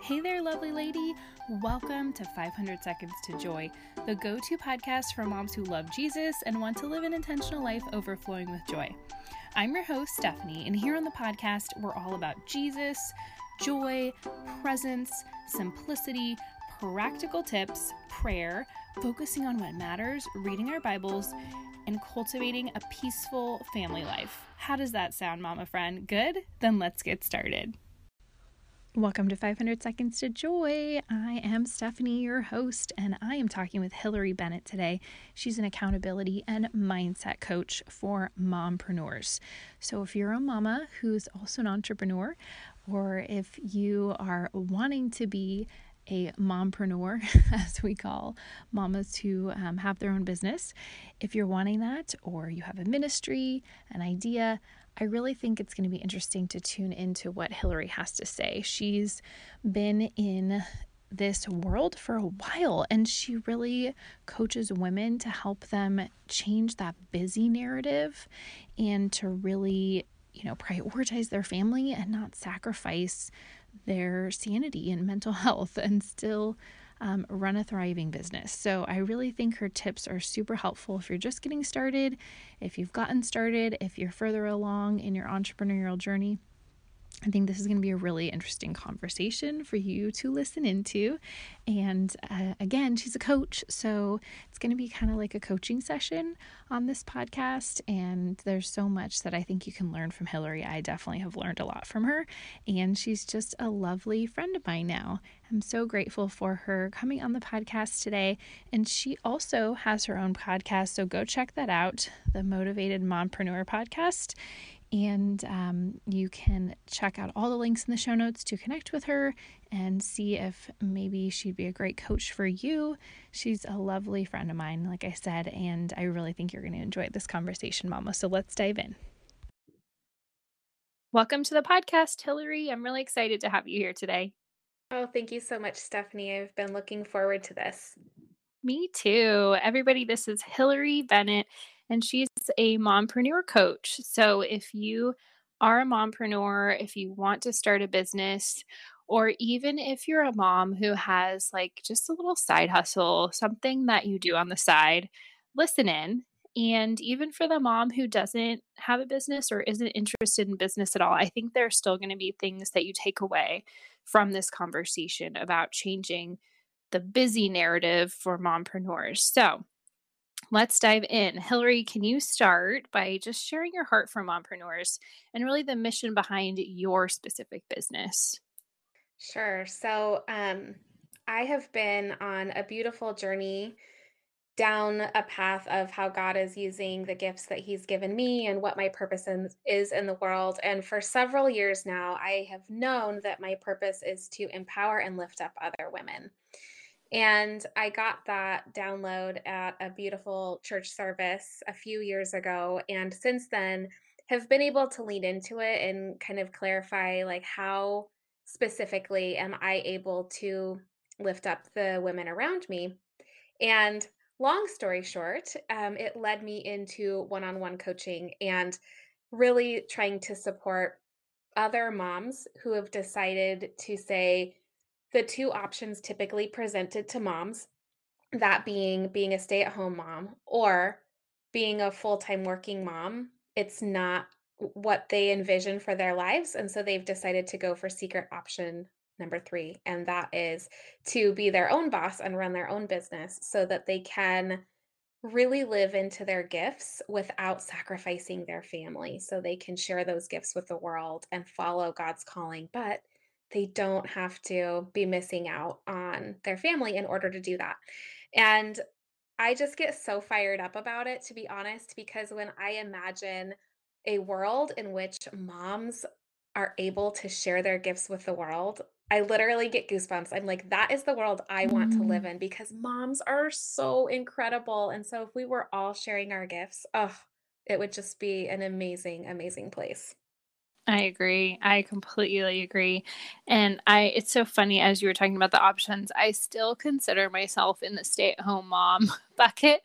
Hey there, lovely lady. Welcome to 500 Seconds to Joy, the go to podcast for moms who love Jesus and want to live an intentional life overflowing with joy. I'm your host, Stephanie, and here on the podcast, we're all about Jesus, joy, presence, simplicity, practical tips, prayer, focusing on what matters, reading our Bibles, and cultivating a peaceful family life. How does that sound, mama friend? Good? Then let's get started. Welcome to 500 Seconds to Joy. I am Stephanie, your host, and I am talking with Hillary Bennett today. She's an accountability and mindset coach for mompreneurs. So, if you're a mama who's also an entrepreneur, or if you are wanting to be a mompreneur, as we call mamas who um, have their own business, if you're wanting that, or you have a ministry, an idea, I really think it's going to be interesting to tune into what Hillary has to say. She's been in this world for a while and she really coaches women to help them change that busy narrative and to really, you know, prioritize their family and not sacrifice their sanity and mental health and still um, run a thriving business. So I really think her tips are super helpful if you're just getting started, if you've gotten started, if you're further along in your entrepreneurial journey. I think this is going to be a really interesting conversation for you to listen into. And uh, again, she's a coach, so it's going to be kind of like a coaching session on this podcast. And there's so much that I think you can learn from Hillary. I definitely have learned a lot from her, and she's just a lovely friend of mine now. I'm so grateful for her coming on the podcast today. And she also has her own podcast, so go check that out the Motivated Mompreneur podcast. And um, you can check out all the links in the show notes to connect with her and see if maybe she'd be a great coach for you. She's a lovely friend of mine, like I said, and I really think you're going to enjoy this conversation, Mama. So let's dive in. Welcome to the podcast, Hillary. I'm really excited to have you here today. Oh, thank you so much, Stephanie. I've been looking forward to this. Me too. Everybody, this is Hillary Bennett and she's a mompreneur coach. So if you are a mompreneur, if you want to start a business, or even if you're a mom who has like just a little side hustle, something that you do on the side, listen in. And even for the mom who doesn't have a business or isn't interested in business at all, I think there are still going to be things that you take away from this conversation about changing the busy narrative for mompreneurs. So, let's dive in. Hillary, can you start by just sharing your heart for mompreneurs and really the mission behind your specific business? Sure. So, um, I have been on a beautiful journey down a path of how God is using the gifts that He's given me and what my purpose is in the world. And for several years now, I have known that my purpose is to empower and lift up other women. And I got that download at a beautiful church service a few years ago. And since then, have been able to lean into it and kind of clarify like how specifically am I able to lift up the women around me. And long story short, um, it led me into one on one coaching and really trying to support other moms who have decided to say, the two options typically presented to moms that being being a stay-at-home mom or being a full-time working mom it's not what they envision for their lives and so they've decided to go for secret option number 3 and that is to be their own boss and run their own business so that they can really live into their gifts without sacrificing their family so they can share those gifts with the world and follow God's calling but they don't have to be missing out on their family in order to do that. And I just get so fired up about it, to be honest, because when I imagine a world in which moms are able to share their gifts with the world, I literally get goosebumps. I'm like, that is the world I want to live Mm. in because moms are so incredible. And so if we were all sharing our gifts, oh, it would just be an amazing, amazing place. I agree. I completely agree. And I it's so funny as you were talking about the options, I still consider myself in the stay-at-home mom bucket,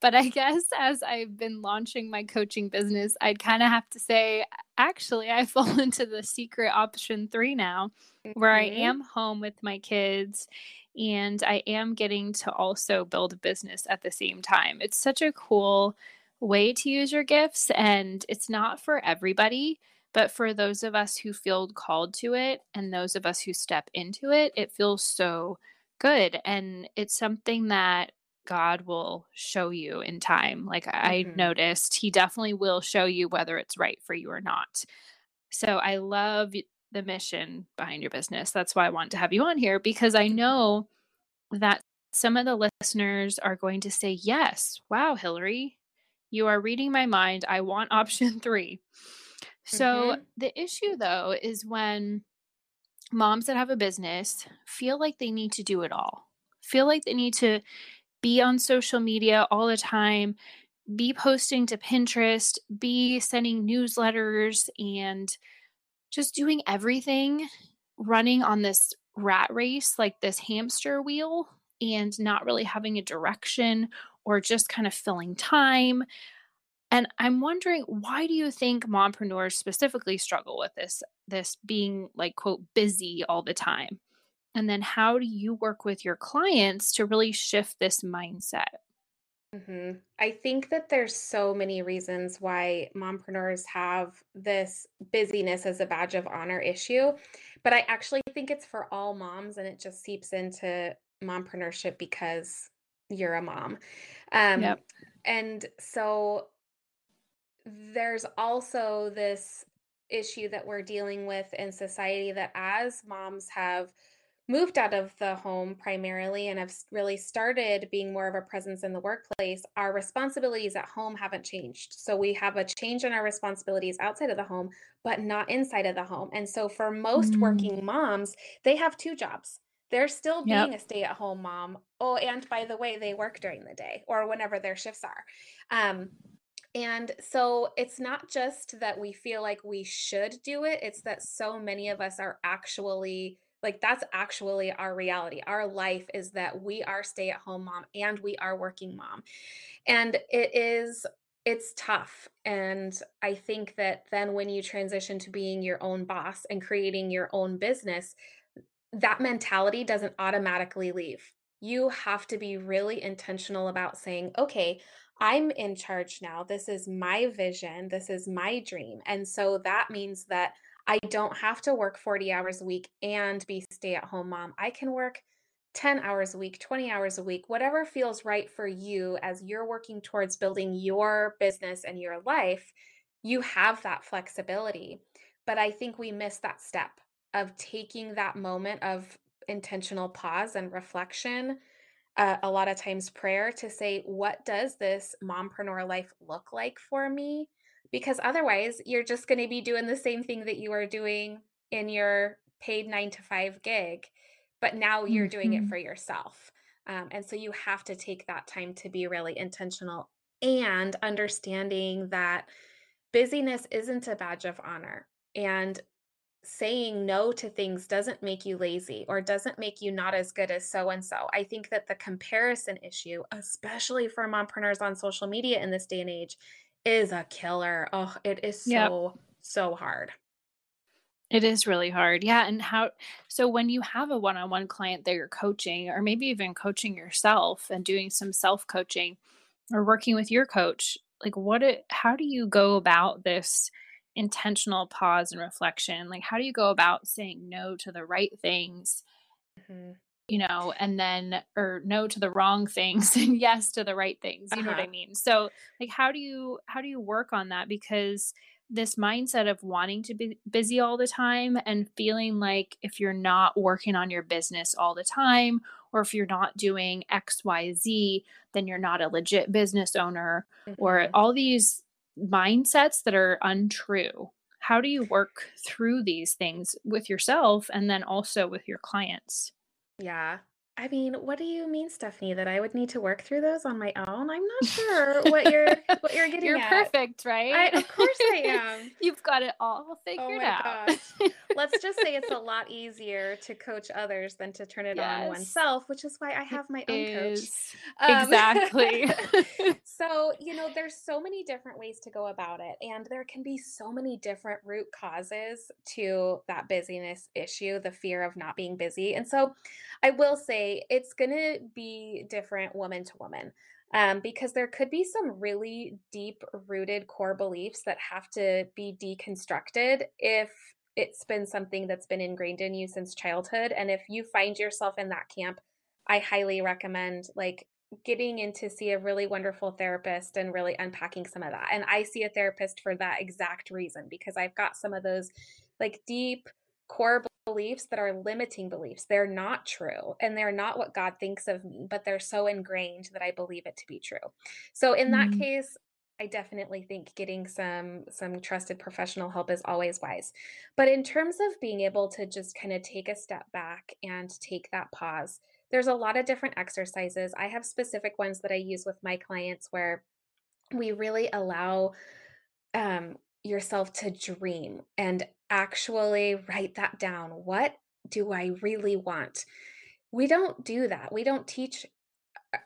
but I guess as I've been launching my coaching business, I'd kind of have to say, actually, I fall into the secret option three now, where I am home with my kids and I am getting to also build a business at the same time. It's such a cool way to use your gifts, and it's not for everybody. But for those of us who feel called to it and those of us who step into it, it feels so good. And it's something that God will show you in time. Like I mm-hmm. noticed, He definitely will show you whether it's right for you or not. So I love the mission behind your business. That's why I want to have you on here because I know that some of the listeners are going to say, Yes, wow, Hillary, you are reading my mind. I want option three. So mm-hmm. the issue though is when moms that have a business feel like they need to do it all, feel like they need to be on social media all the time, be posting to Pinterest, be sending newsletters, and just doing everything running on this rat race, like this hamster wheel, and not really having a direction or just kind of filling time. And I'm wondering why do you think mompreneurs specifically struggle with this this being like quote busy all the time? And then how do you work with your clients to really shift this mindset? hmm I think that there's so many reasons why mompreneurs have this busyness as a badge of honor issue, but I actually think it's for all moms and it just seeps into mompreneurship because you're a mom. Um, Yep. and so there's also this issue that we're dealing with in society that as moms have moved out of the home primarily and have really started being more of a presence in the workplace, our responsibilities at home haven't changed. So we have a change in our responsibilities outside of the home, but not inside of the home. And so for most mm. working moms, they have two jobs. They're still being yep. a stay at home mom. Oh, and by the way, they work during the day or whenever their shifts are. Um, and so it's not just that we feel like we should do it, it's that so many of us are actually like that's actually our reality. Our life is that we are stay at home mom and we are working mom. And it is it's tough and i think that then when you transition to being your own boss and creating your own business that mentality doesn't automatically leave you have to be really intentional about saying okay i'm in charge now this is my vision this is my dream and so that means that I don't have to work 40 hours a week and be stay at home mom. I can work 10 hours a week, 20 hours a week, whatever feels right for you as you're working towards building your business and your life. You have that flexibility. But I think we miss that step of taking that moment of intentional pause and reflection. Uh, a lot of times, prayer to say, what does this mompreneur life look like for me? because otherwise you're just going to be doing the same thing that you are doing in your paid nine to five gig but now you're mm-hmm. doing it mm-hmm. for yourself um, and so you have to take that time to be really intentional and understanding that busyness isn't a badge of honor and saying no to things doesn't make you lazy or doesn't make you not as good as so and so. I think that the comparison issue, especially for mompreneurs on social media in this day and age, is a killer. Oh, it is so yep. so hard. It is really hard. Yeah, and how so when you have a one-on-one client that you're coaching or maybe even coaching yourself and doing some self-coaching or working with your coach, like what it how do you go about this intentional pause and reflection? Like how do you go about saying no to the right things? Mm-hmm you know, and then or no to the wrong things and yes to the right things. You uh-huh. know what I uh-huh. mean? So like how do you how do you work on that because this mindset of wanting to be busy all the time and feeling like if you're not working on your business all the time or if you're not doing XYZ, then you're not a legit business owner mm-hmm. or all these mindsets that are untrue. How do you work through these things with yourself and then also with your clients? Yeah. I mean, what do you mean, Stephanie, that I would need to work through those on my own? I'm not sure what you're what you're getting You're at. perfect, right? I, of course I am. You've got it all figured oh out. gosh. let's just say it's a lot easier to coach others than to turn it yes. on oneself, which is why I have my own coach. Um, exactly. So, you know, there's so many different ways to go about it, and there can be so many different root causes to that busyness issue, the fear of not being busy. And so, I will say it's going to be different woman to woman um, because there could be some really deep rooted core beliefs that have to be deconstructed if it's been something that's been ingrained in you since childhood. And if you find yourself in that camp, I highly recommend like getting in to see a really wonderful therapist and really unpacking some of that. And I see a therapist for that exact reason because I've got some of those like deep core beliefs that are limiting beliefs. They're not true and they're not what God thinks of me, but they're so ingrained that I believe it to be true. So in that mm-hmm. case, I definitely think getting some some trusted professional help is always wise. But in terms of being able to just kind of take a step back and take that pause, there's a lot of different exercises. I have specific ones that I use with my clients where we really allow um, yourself to dream and actually write that down. What do I really want? We don't do that. We don't teach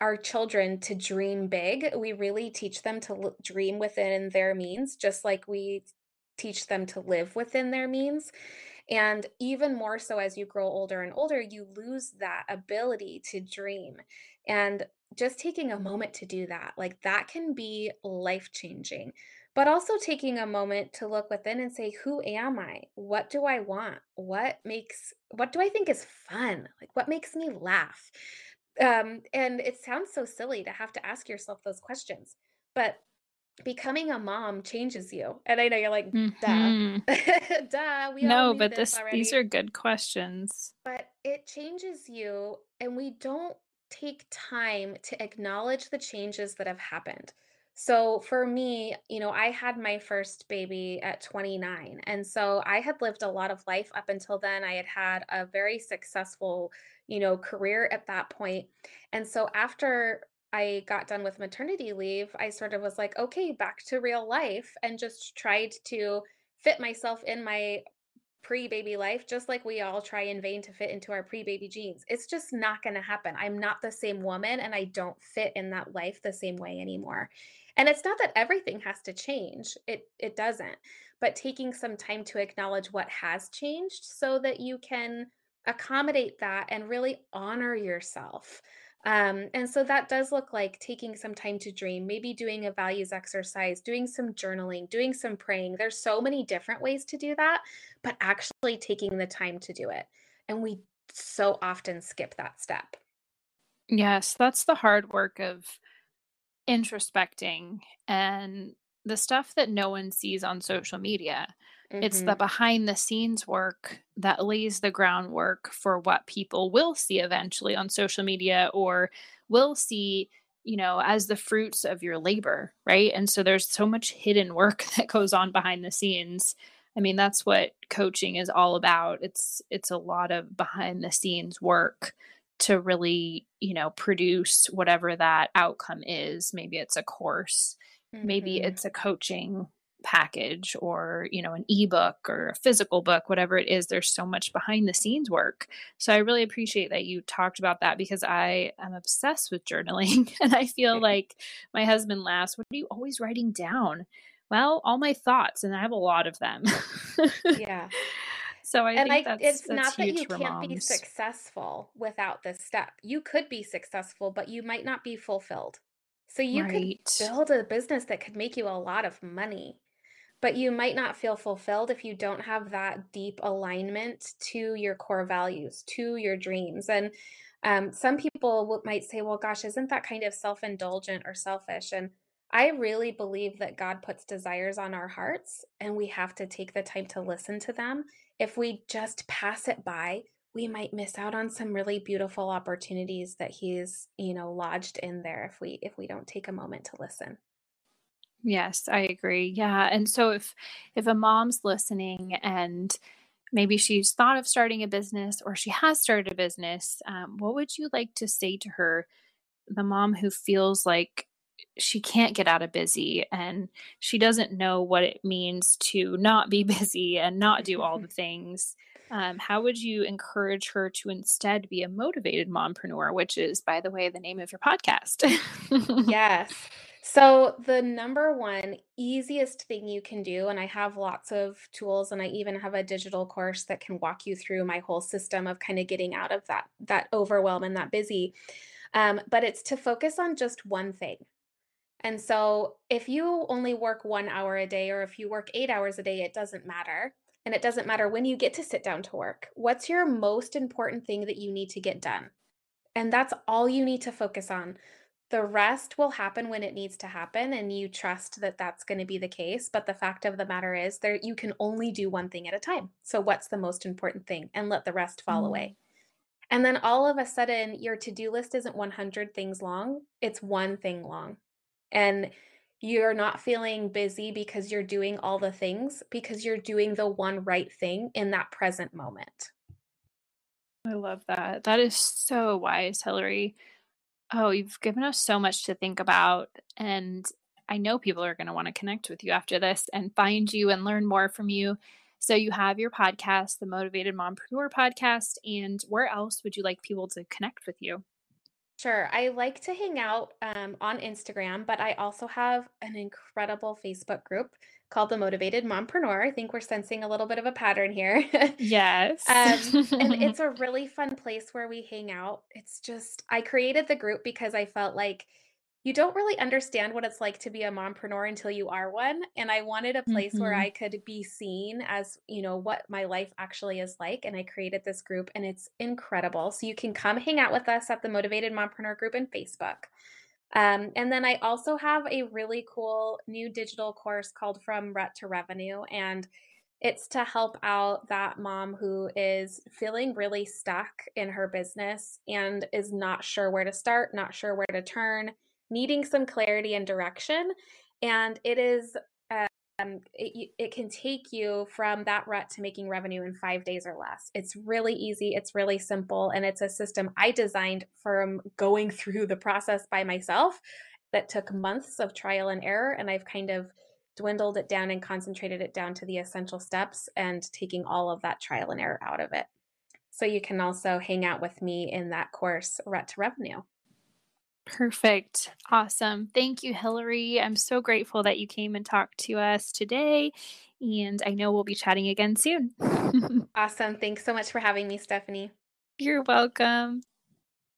our children to dream big. We really teach them to dream within their means, just like we teach them to live within their means. And even more so as you grow older and older, you lose that ability to dream. And just taking a moment to do that, like that can be life changing but also taking a moment to look within and say who am i? What do i want? What makes what do i think is fun? Like what makes me laugh? Um and it sounds so silly to have to ask yourself those questions but becoming a mom changes you and i know you're like duh mm-hmm. duh we no but this, this these are good questions but it changes you and we don't take time to acknowledge the changes that have happened so for me, you know, I had my first baby at 29. And so I had lived a lot of life up until then. I had had a very successful, you know, career at that point. And so after I got done with maternity leave, I sort of was like, okay, back to real life and just tried to fit myself in my pre baby life, just like we all try in vain to fit into our pre baby jeans. It's just not going to happen. I'm not the same woman and I don't fit in that life the same way anymore. And it's not that everything has to change. It it doesn't. But taking some time to acknowledge what has changed so that you can accommodate that and really honor yourself. Um, and so that does look like taking some time to dream, maybe doing a values exercise, doing some journaling, doing some praying. There's so many different ways to do that, but actually taking the time to do it. And we so often skip that step. Yes, that's the hard work of introspecting and the stuff that no one sees on social media. Mm-hmm. It's the behind the scenes work that lays the groundwork for what people will see eventually on social media or will see, you know, as the fruits of your labor, right? And so there's so much hidden work that goes on behind the scenes. I mean, that's what coaching is all about. It's it's a lot of behind the scenes work to really, you know, produce whatever that outcome is. Maybe it's a course, mm-hmm. maybe it's a coaching package or, you know, an ebook or a physical book, whatever it is. There's so much behind the scenes work. So I really appreciate that you talked about that because I am obsessed with journaling and I feel like my husband laughs, What are you always writing down? Well, all my thoughts, and I have a lot of them. yeah. So I and think I, it's not that you can't moms. be successful without this step. You could be successful, but you might not be fulfilled. So you right. could build a business that could make you a lot of money, but you might not feel fulfilled if you don't have that deep alignment to your core values, to your dreams. And um, some people might say, well, gosh, isn't that kind of self indulgent or selfish? And I really believe that God puts desires on our hearts and we have to take the time to listen to them if we just pass it by, we might miss out on some really beautiful opportunities that he's, you know, lodged in there if we if we don't take a moment to listen. Yes, I agree. Yeah. And so if if a mom's listening and maybe she's thought of starting a business or she has started a business, um, what would you like to say to her, the mom who feels like she can't get out of busy and she doesn't know what it means to not be busy and not do all the things um, how would you encourage her to instead be a motivated mompreneur which is by the way the name of your podcast yes so the number one easiest thing you can do and i have lots of tools and i even have a digital course that can walk you through my whole system of kind of getting out of that that overwhelm and that busy um, but it's to focus on just one thing and so if you only work one hour a day or if you work eight hours a day, it doesn't matter. And it doesn't matter when you get to sit down to work. What's your most important thing that you need to get done? And that's all you need to focus on. The rest will happen when it needs to happen and you trust that that's going to be the case, but the fact of the matter is there you can only do one thing at a time. So what's the most important thing and let the rest fall mm. away. And then all of a sudden your to-do list isn't 100 things long, it's one thing long and you're not feeling busy because you're doing all the things because you're doing the one right thing in that present moment. I love that. That is so wise, Hillary. Oh, you've given us so much to think about. And I know people are going to want to connect with you after this and find you and learn more from you. So you have your podcast, the Motivated Mompreneur podcast. And where else would you like people to connect with you? Sure. I like to hang out um, on Instagram, but I also have an incredible Facebook group called the Motivated Mompreneur. I think we're sensing a little bit of a pattern here. Yes. um, and it's a really fun place where we hang out. It's just, I created the group because I felt like you don't really understand what it's like to be a mompreneur until you are one and i wanted a place mm-hmm. where i could be seen as you know what my life actually is like and i created this group and it's incredible so you can come hang out with us at the motivated mompreneur group in facebook um, and then i also have a really cool new digital course called from rut to revenue and it's to help out that mom who is feeling really stuck in her business and is not sure where to start, not sure where to turn, needing some clarity and direction. And it is, um, it, it can take you from that rut to making revenue in five days or less. It's really easy, it's really simple, and it's a system I designed from going through the process by myself that took months of trial and error. And I've kind of dwindled it down and concentrated it down to the essential steps and taking all of that trial and error out of it. So you can also hang out with me in that course, Rut to Revenue. Perfect. Awesome. Thank you, Hillary. I'm so grateful that you came and talked to us today. And I know we'll be chatting again soon. awesome. Thanks so much for having me, Stephanie. You're welcome.